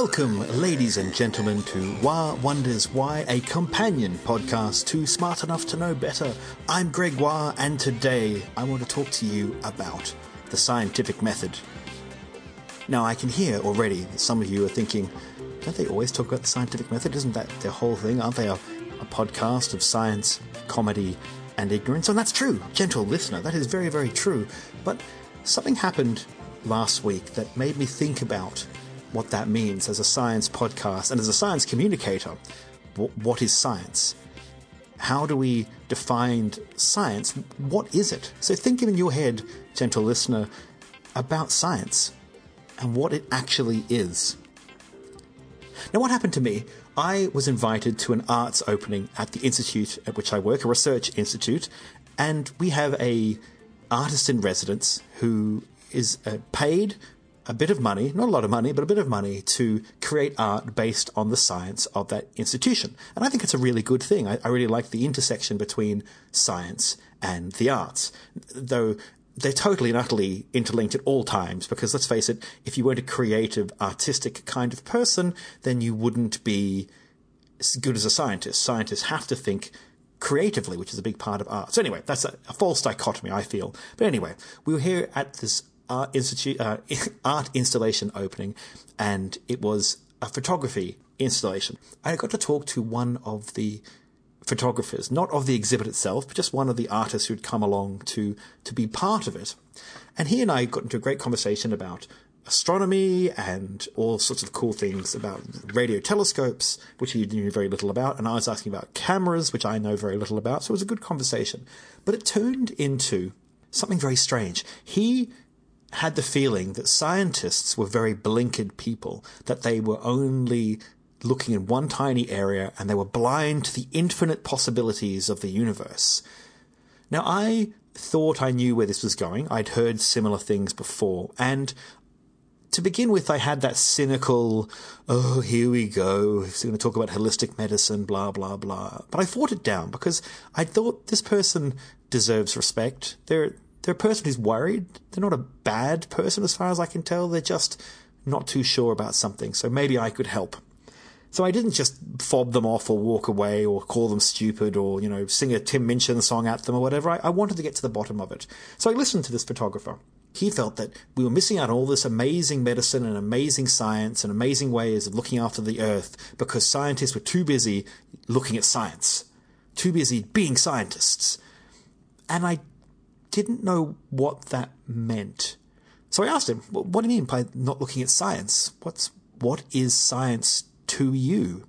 Welcome, ladies and gentlemen, to Wah Wonders Why, a companion podcast to Smart Enough to Know Better. I'm Greg Wah, and today I want to talk to you about the scientific method. Now, I can hear already that some of you are thinking, don't they always talk about the scientific method? Isn't that their whole thing? Aren't they a, a podcast of science, comedy, and ignorance? And that's true, gentle listener, that is very, very true. But something happened last week that made me think about what that means as a science podcast and as a science communicator. what is science? How do we define science? What is it? So think in your head, gentle listener, about science and what it actually is. Now, what happened to me? I was invited to an arts opening at the institute at which I work, a research institute, and we have a artist in residence who is uh, paid a bit of money, not a lot of money, but a bit of money to create art based on the science of that institution. And I think it's a really good thing. I, I really like the intersection between science and the arts, though they're totally and utterly interlinked at all times because let's face it, if you weren't a creative, artistic kind of person, then you wouldn't be as good as a scientist. Scientists have to think creatively, which is a big part of art. So anyway, that's a, a false dichotomy, I feel. But anyway, we were here at this art institute uh, art installation opening, and it was a photography installation. I got to talk to one of the photographers, not of the exhibit itself, but just one of the artists who'd come along to to be part of it. And he and I got into a great conversation about astronomy and all sorts of cool things about radio telescopes, which he knew very little about, and I was asking about cameras, which I know very little about. So it was a good conversation. But it turned into something very strange. He had the feeling that scientists were very blinkered people, that they were only looking in one tiny area and they were blind to the infinite possibilities of the universe. Now, I thought I knew where this was going. I'd heard similar things before. And to begin with, I had that cynical, oh, here we go. He's going to talk about holistic medicine, blah, blah, blah. But I fought it down because I thought this person deserves respect. They're, they're a person who's worried. They're not a bad person as far as I can tell. They're just not too sure about something. So maybe I could help. So I didn't just fob them off or walk away or call them stupid or, you know, sing a Tim Minchin song at them or whatever. I, I wanted to get to the bottom of it. So I listened to this photographer. He felt that we were missing out on all this amazing medicine and amazing science and amazing ways of looking after the earth because scientists were too busy looking at science, too busy being scientists. And I didn't know what that meant. So I asked him, what do you mean by not looking at science? What's, what is science to you?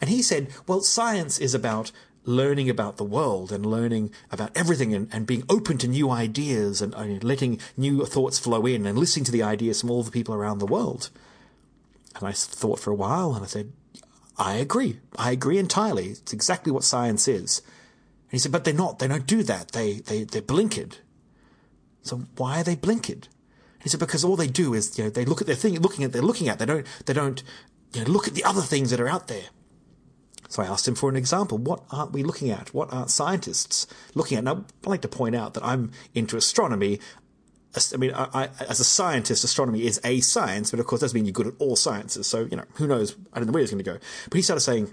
And he said, well, science is about learning about the world and learning about everything and, and being open to new ideas and, and letting new thoughts flow in and listening to the ideas from all the people around the world. And I thought for a while and I said, I agree. I agree entirely. It's exactly what science is. And he said, but they're not. They don't do that. They, they, they're blinkered. So why are they blinkered? He said, because all they do is, you know, they look at their thing, looking at, they're looking at, they don't, they don't, you know, look at the other things that are out there. So I asked him for an example. What aren't we looking at? What aren't scientists looking at? Now, I'd like to point out that I'm into astronomy. I mean, I, I, as a scientist, astronomy is a science, but of course, that doesn't mean you're good at all sciences. So, you know, who knows? I don't know where he's going to go. But he started saying,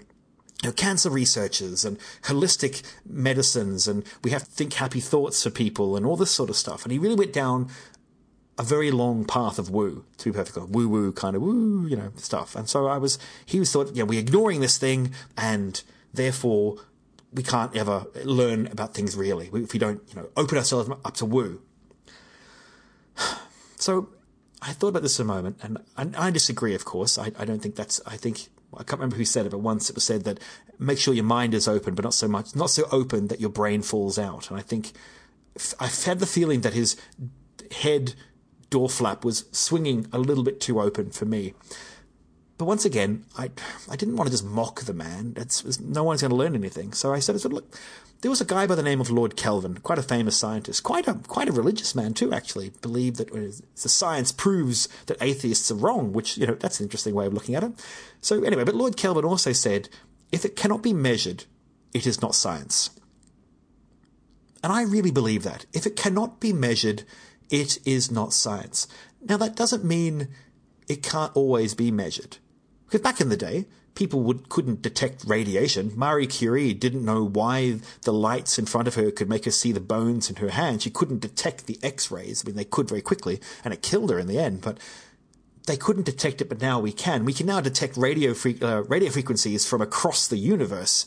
you know, cancer researchers and holistic medicines, and we have to think happy thoughts for people and all this sort of stuff. And he really went down a very long path of woo, to be perfectly woo woo kind of woo, you know, stuff. And so I was, he was thought, yeah, we're ignoring this thing, and therefore we can't ever learn about things really if we don't, you know, open ourselves up to woo. So I thought about this a moment, and I, I disagree, of course. I, I don't think that's, I think I can't remember who said it, but once it was said that make sure your mind is open, but not so much, not so open that your brain falls out. And I think I've had the feeling that his head door flap was swinging a little bit too open for me. But once again, I, I didn't want to just mock the man. It's, it's no one's going to learn anything. So I said, look, there was a guy by the name of Lord Kelvin, quite a famous scientist, quite a quite a religious man too. Actually, believed that uh, the science proves that atheists are wrong, which you know that's an interesting way of looking at it. So anyway, but Lord Kelvin also said, if it cannot be measured, it is not science. And I really believe that. If it cannot be measured, it is not science. Now that doesn't mean it can't always be measured. Because back in the day, people would, couldn't detect radiation. Marie Curie didn't know why the lights in front of her could make her see the bones in her hand. She couldn't detect the X-rays. I mean, they could very quickly, and it killed her in the end. But they couldn't detect it, but now we can. We can now detect radio fre- uh, radio frequencies from across the universe.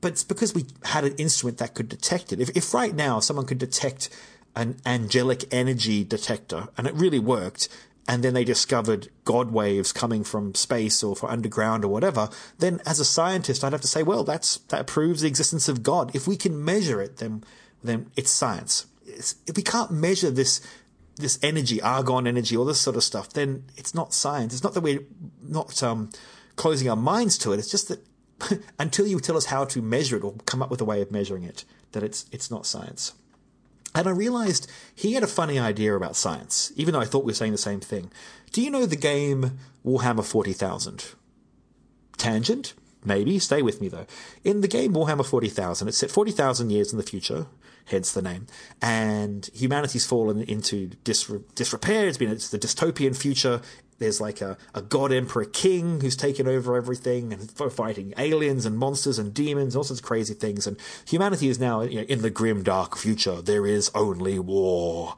But it's because we had an instrument that could detect it. If, if right now someone could detect an angelic energy detector and it really worked, and then they discovered God waves coming from space or from underground or whatever, then as a scientist, I'd have to say, well, that's that proves the existence of God. If we can measure it, then then it's science. It's, if we can't measure this this energy, orgone energy, all this sort of stuff, then it's not science. It's not that we're not um, closing our minds to it. It's just that until you tell us how to measure it or come up with a way of measuring it, that it's it's not science. And I realized he had a funny idea about science, even though I thought we were saying the same thing. Do you know the game Warhammer 40,000? Tangent? Maybe. Stay with me though. In the game Warhammer 40,000, it's set 40,000 years in the future, hence the name, and humanity's fallen into disrepair. It's been it's the dystopian future. There's like a, a god emperor king who's taken over everything and fighting aliens and monsters and demons, all sorts of crazy things. And humanity is now you know, in the grim, dark future. There is only war.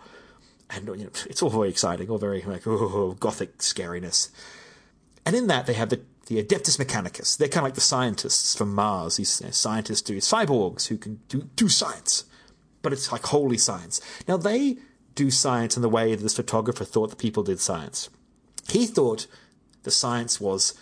And you know, it's all very exciting, all very like, oh, gothic scariness. And in that, they have the the Adeptus Mechanicus. They're kind of like the scientists from Mars. These scientists do cyborgs who can do, do science, but it's like holy science. Now they do science in the way that this photographer thought the people did science. He thought the science was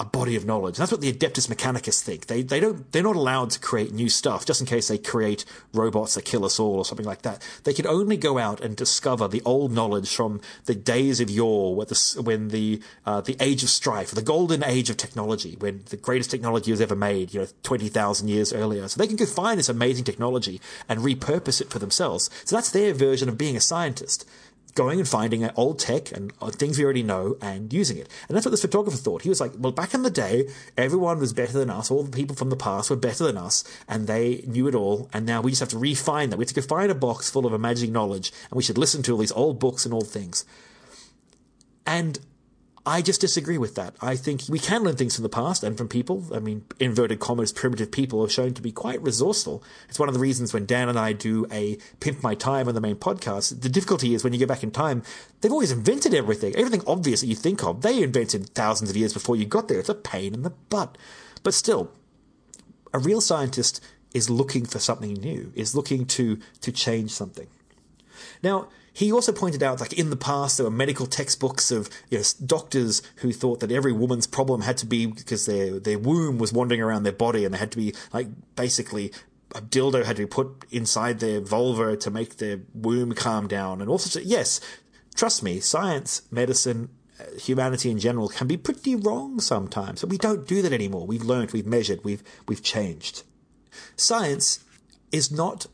a body of knowledge. That's what the Adeptus Mechanicus think. They they don't they're not allowed to create new stuff just in case they create robots that kill us all or something like that. They can only go out and discover the old knowledge from the days of yore, when the when the uh, the age of strife, the golden age of technology, when the greatest technology was ever made, you know, twenty thousand years earlier. So they can go find this amazing technology and repurpose it for themselves. So that's their version of being a scientist going and finding old tech and uh, things we already know and using it. And that's what this photographer thought. He was like, well, back in the day, everyone was better than us. All the people from the past were better than us and they knew it all. And now we just have to refine that. We have to go find a box full of imagining knowledge and we should listen to all these old books and old things. And I just disagree with that. I think we can learn things from the past and from people. I mean, inverted commas, primitive people are shown to be quite resourceful. It's one of the reasons when Dan and I do a Pimp My Time on the main podcast, the difficulty is when you go back in time, they've always invented everything. Everything obvious that you think of, they invented thousands of years before you got there. It's a pain in the butt. But still, a real scientist is looking for something new, is looking to, to change something. Now, he also pointed out, like in the past, there were medical textbooks of you know, doctors who thought that every woman's problem had to be because their their womb was wandering around their body, and they had to be like basically a dildo had to be put inside their vulva to make their womb calm down, and all sorts of yes. Trust me, science, medicine, uh, humanity in general can be pretty wrong sometimes, but we don't do that anymore. We've learned, we've measured, we've we've changed. Science is not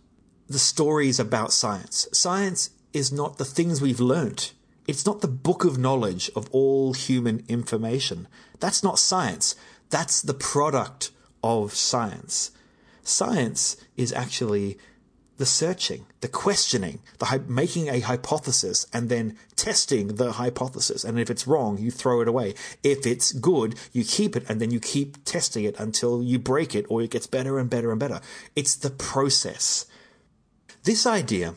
the stories about science. Science is not the things we've learnt. It's not the book of knowledge of all human information. That's not science. That's the product of science. Science is actually the searching, the questioning, the making a hypothesis and then testing the hypothesis. And if it's wrong, you throw it away. If it's good, you keep it and then you keep testing it until you break it or it gets better and better and better. It's the process. This idea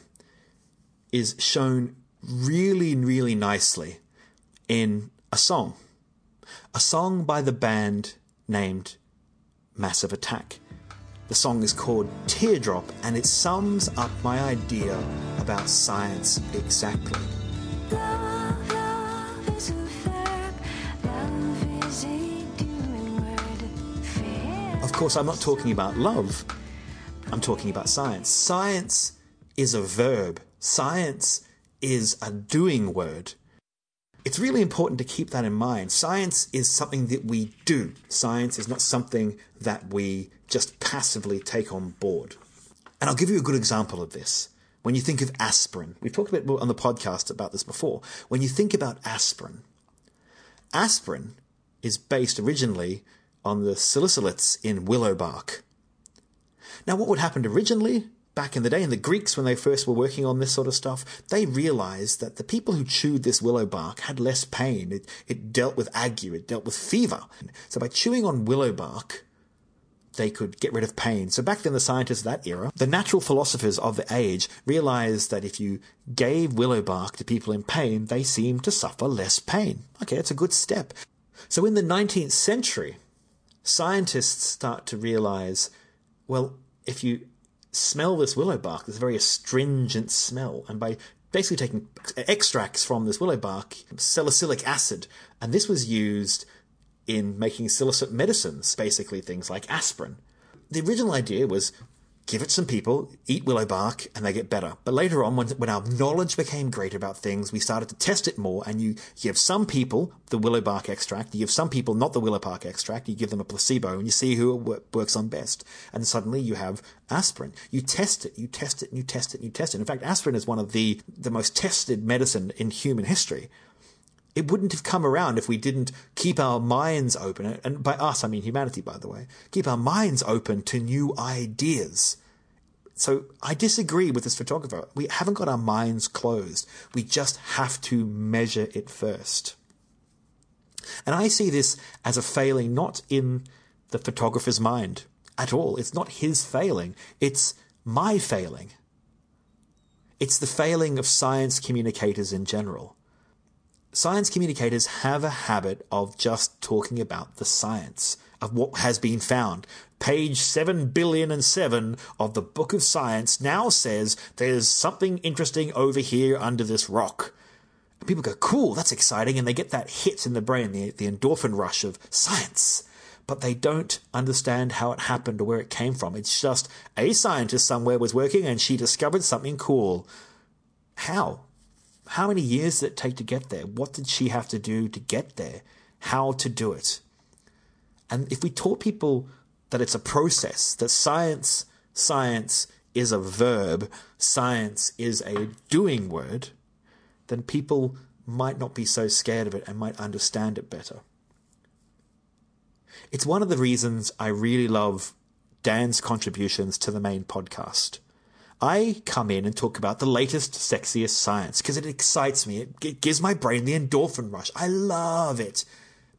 is shown really, really nicely in a song. A song by the band named Massive Attack. The song is called Teardrop and it sums up my idea about science exactly. Of course, I'm not talking about love. I'm talking about science. Science is a verb. Science is a doing word. It's really important to keep that in mind. Science is something that we do. Science is not something that we just passively take on board. And I'll give you a good example of this. When you think of aspirin, we've talked a bit on the podcast about this before. When you think about aspirin, aspirin is based originally on the salicylates in willow bark. Now, what would happen originally back in the day, and the Greeks, when they first were working on this sort of stuff, they realized that the people who chewed this willow bark had less pain. It, it dealt with ague, it dealt with fever. So by chewing on willow bark, they could get rid of pain. So back then, the scientists of that era, the natural philosophers of the age, realized that if you gave willow bark to people in pain, they seemed to suffer less pain. Okay, it's a good step. So in the 19th century, scientists start to realize, well, if you smell this willow bark, this very astringent smell, and by basically taking extracts from this willow bark, salicylic acid, and this was used in making salicylate medicines, basically things like aspirin. The original idea was give it some people, eat willow bark, and they get better. But later on, when, when our knowledge became greater about things, we started to test it more, and you give some people the willow bark extract, you give some people not the willow bark extract, you give them a placebo, and you see who works on best. And suddenly you have aspirin. You test it, you test it, and you test it, and you test it. In fact, aspirin is one of the, the most tested medicine in human history. It wouldn't have come around if we didn't keep our minds open. And by us, I mean humanity, by the way. Keep our minds open to new ideas. So I disagree with this photographer. We haven't got our minds closed. We just have to measure it first. And I see this as a failing not in the photographer's mind at all. It's not his failing. It's my failing. It's the failing of science communicators in general. Science communicators have a habit of just talking about the science of what has been found. Page 7 billion and 7 of the Book of Science now says there's something interesting over here under this rock. And people go, cool, that's exciting, and they get that hit in the brain, the, the endorphin rush of science. But they don't understand how it happened or where it came from. It's just a scientist somewhere was working and she discovered something cool. How? How many years did it take to get there? What did she have to do to get there? How to do it? And if we taught people that it's a process, that science, science is a verb, science is a doing word, then people might not be so scared of it and might understand it better. It's one of the reasons I really love Dan's contributions to the main podcast. I come in and talk about the latest, sexiest science because it excites me. It, it gives my brain the endorphin rush. I love it.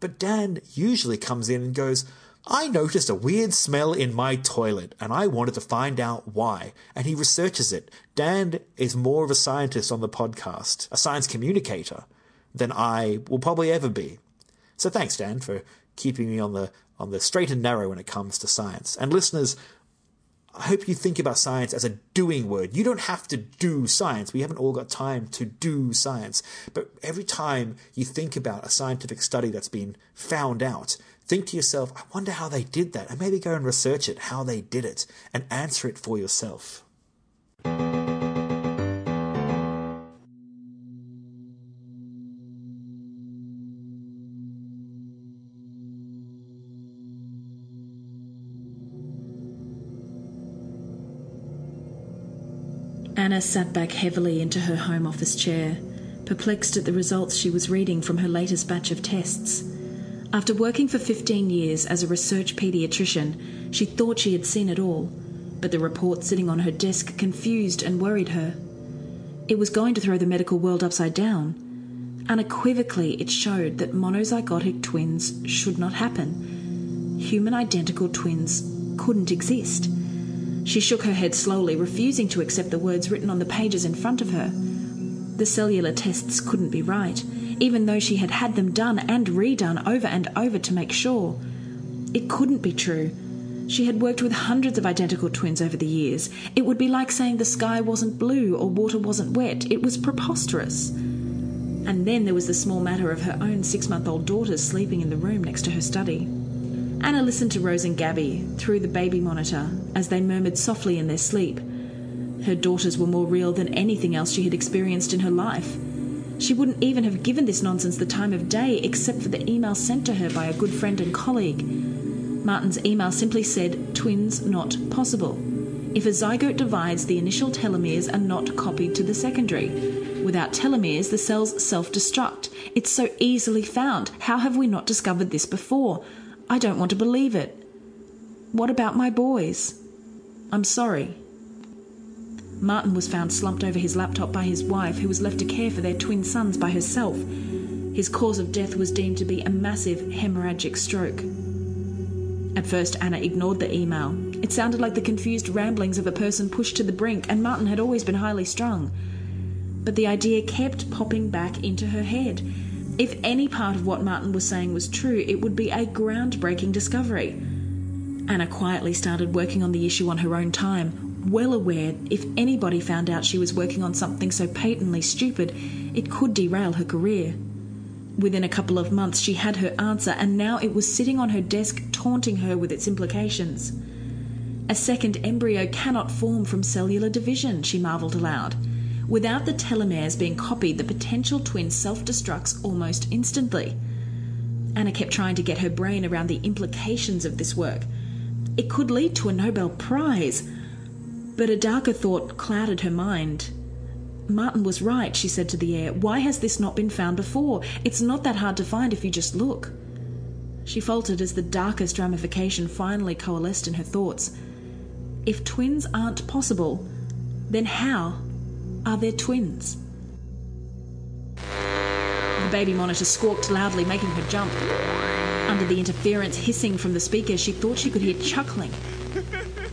But Dan usually comes in and goes, I noticed a weird smell in my toilet and I wanted to find out why. And he researches it. Dan is more of a scientist on the podcast, a science communicator, than I will probably ever be. So thanks, Dan, for keeping me on the on the straight and narrow when it comes to science. And listeners, I hope you think about science as a doing word. You don't have to do science. We haven't all got time to do science. But every time you think about a scientific study that's been found out, think to yourself, I wonder how they did that. And maybe go and research it, how they did it, and answer it for yourself. Anna sat back heavily into her home office chair, perplexed at the results she was reading from her latest batch of tests. After working for 15 years as a research paediatrician, she thought she had seen it all, but the report sitting on her desk confused and worried her. It was going to throw the medical world upside down. Unequivocally, it showed that monozygotic twins should not happen. Human identical twins couldn't exist. She shook her head slowly, refusing to accept the words written on the pages in front of her. The cellular tests couldn't be right, even though she had had them done and redone over and over to make sure. It couldn't be true. She had worked with hundreds of identical twins over the years. It would be like saying the sky wasn't blue or water wasn't wet. It was preposterous. And then there was the small matter of her own six month old daughter sleeping in the room next to her study. Anna listened to Rose and Gabby through the baby monitor as they murmured softly in their sleep. Her daughters were more real than anything else she had experienced in her life. She wouldn't even have given this nonsense the time of day except for the email sent to her by a good friend and colleague. Martin's email simply said, Twins not possible. If a zygote divides, the initial telomeres are not copied to the secondary. Without telomeres, the cells self destruct. It's so easily found. How have we not discovered this before? I don't want to believe it. What about my boys? I'm sorry. Martin was found slumped over his laptop by his wife, who was left to care for their twin sons by herself. His cause of death was deemed to be a massive hemorrhagic stroke. At first, Anna ignored the email. It sounded like the confused ramblings of a person pushed to the brink, and Martin had always been highly strung. But the idea kept popping back into her head. If any part of what Martin was saying was true, it would be a groundbreaking discovery. Anna quietly started working on the issue on her own time, well aware if anybody found out she was working on something so patently stupid, it could derail her career. Within a couple of months, she had her answer, and now it was sitting on her desk, taunting her with its implications. A second embryo cannot form from cellular division, she marvelled aloud. Without the telomeres being copied, the potential twin self destructs almost instantly. Anna kept trying to get her brain around the implications of this work. It could lead to a Nobel Prize. But a darker thought clouded her mind. Martin was right, she said to the air. Why has this not been found before? It's not that hard to find if you just look. She faltered as the darkest ramification finally coalesced in her thoughts. If twins aren't possible, then how are there twins? The baby monitor squawked loudly, making her jump. Under the interference hissing from the speaker, she thought she could hear chuckling.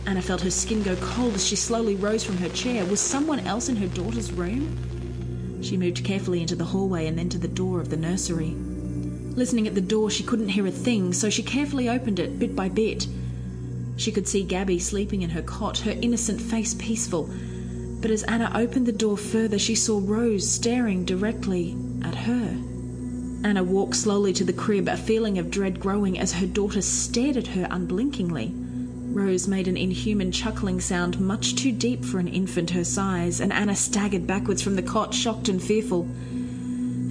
Anna felt her skin go cold as she slowly rose from her chair. Was someone else in her daughter's room? She moved carefully into the hallway and then to the door of the nursery. Listening at the door, she couldn't hear a thing, so she carefully opened it bit by bit. She could see Gabby sleeping in her cot, her innocent face peaceful. But as Anna opened the door further, she saw Rose staring directly at her. Anna walked slowly to the crib, a feeling of dread growing as her daughter stared at her unblinkingly. Rose made an inhuman chuckling sound much too deep for an infant her size, and Anna staggered backwards from the cot, shocked and fearful.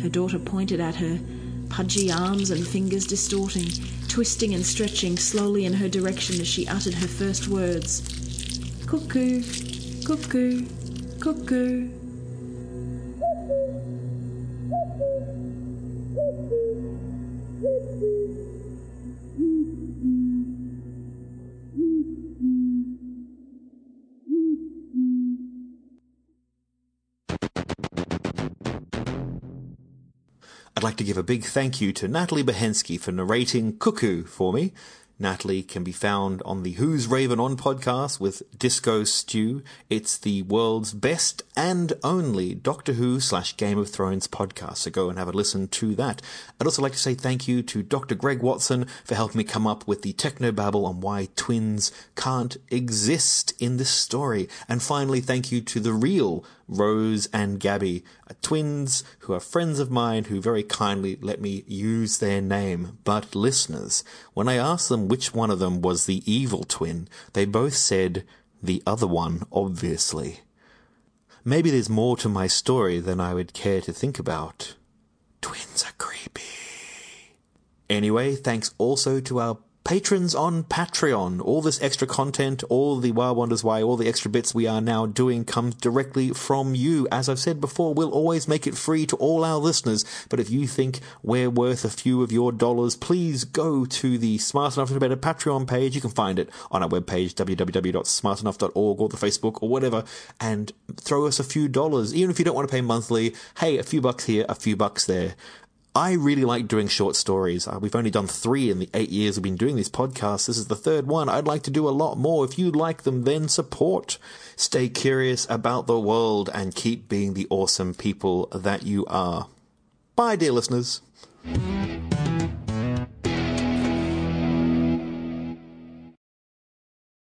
Her daughter pointed at her, pudgy arms and fingers distorting, twisting and stretching slowly in her direction as she uttered her first words. Cuckoo, cuckoo, cuckoo. I'd like to give a big thank you to Natalie Behensky for narrating Cuckoo for me. Natalie can be found on the Who's Raven On podcast with Disco Stew. It's the world's best and only Doctor Who slash Game of Thrones podcast, so go and have a listen to that. I'd also like to say thank you to Dr. Greg Watson for helping me come up with the technobabble on why twins can't exist in this story. And finally, thank you to the real Rose and Gabby, uh, twins who are friends of mine who very kindly let me use their name. But listeners, when I asked them which one of them was the evil twin, they both said the other one, obviously. Maybe there's more to my story than I would care to think about. Twins are creepy. Anyway, thanks also to our patrons on Patreon. All this extra content, all the Wow Wonders Why, all the extra bits we are now doing comes directly from you. As I've said before, we'll always make it free to all our listeners, but if you think we're worth a few of your dollars, please go to the Smart Enough to Better Patreon page. You can find it on our webpage, www.smartenough.org or the Facebook or whatever, and throw us a few dollars. Even if you don't want to pay monthly, hey, a few bucks here, a few bucks there. I really like doing short stories. Uh, we've only done three in the eight years we've been doing these podcasts. This is the third one. I'd like to do a lot more. If you like them, then support. Stay curious about the world and keep being the awesome people that you are. Bye, dear listeners.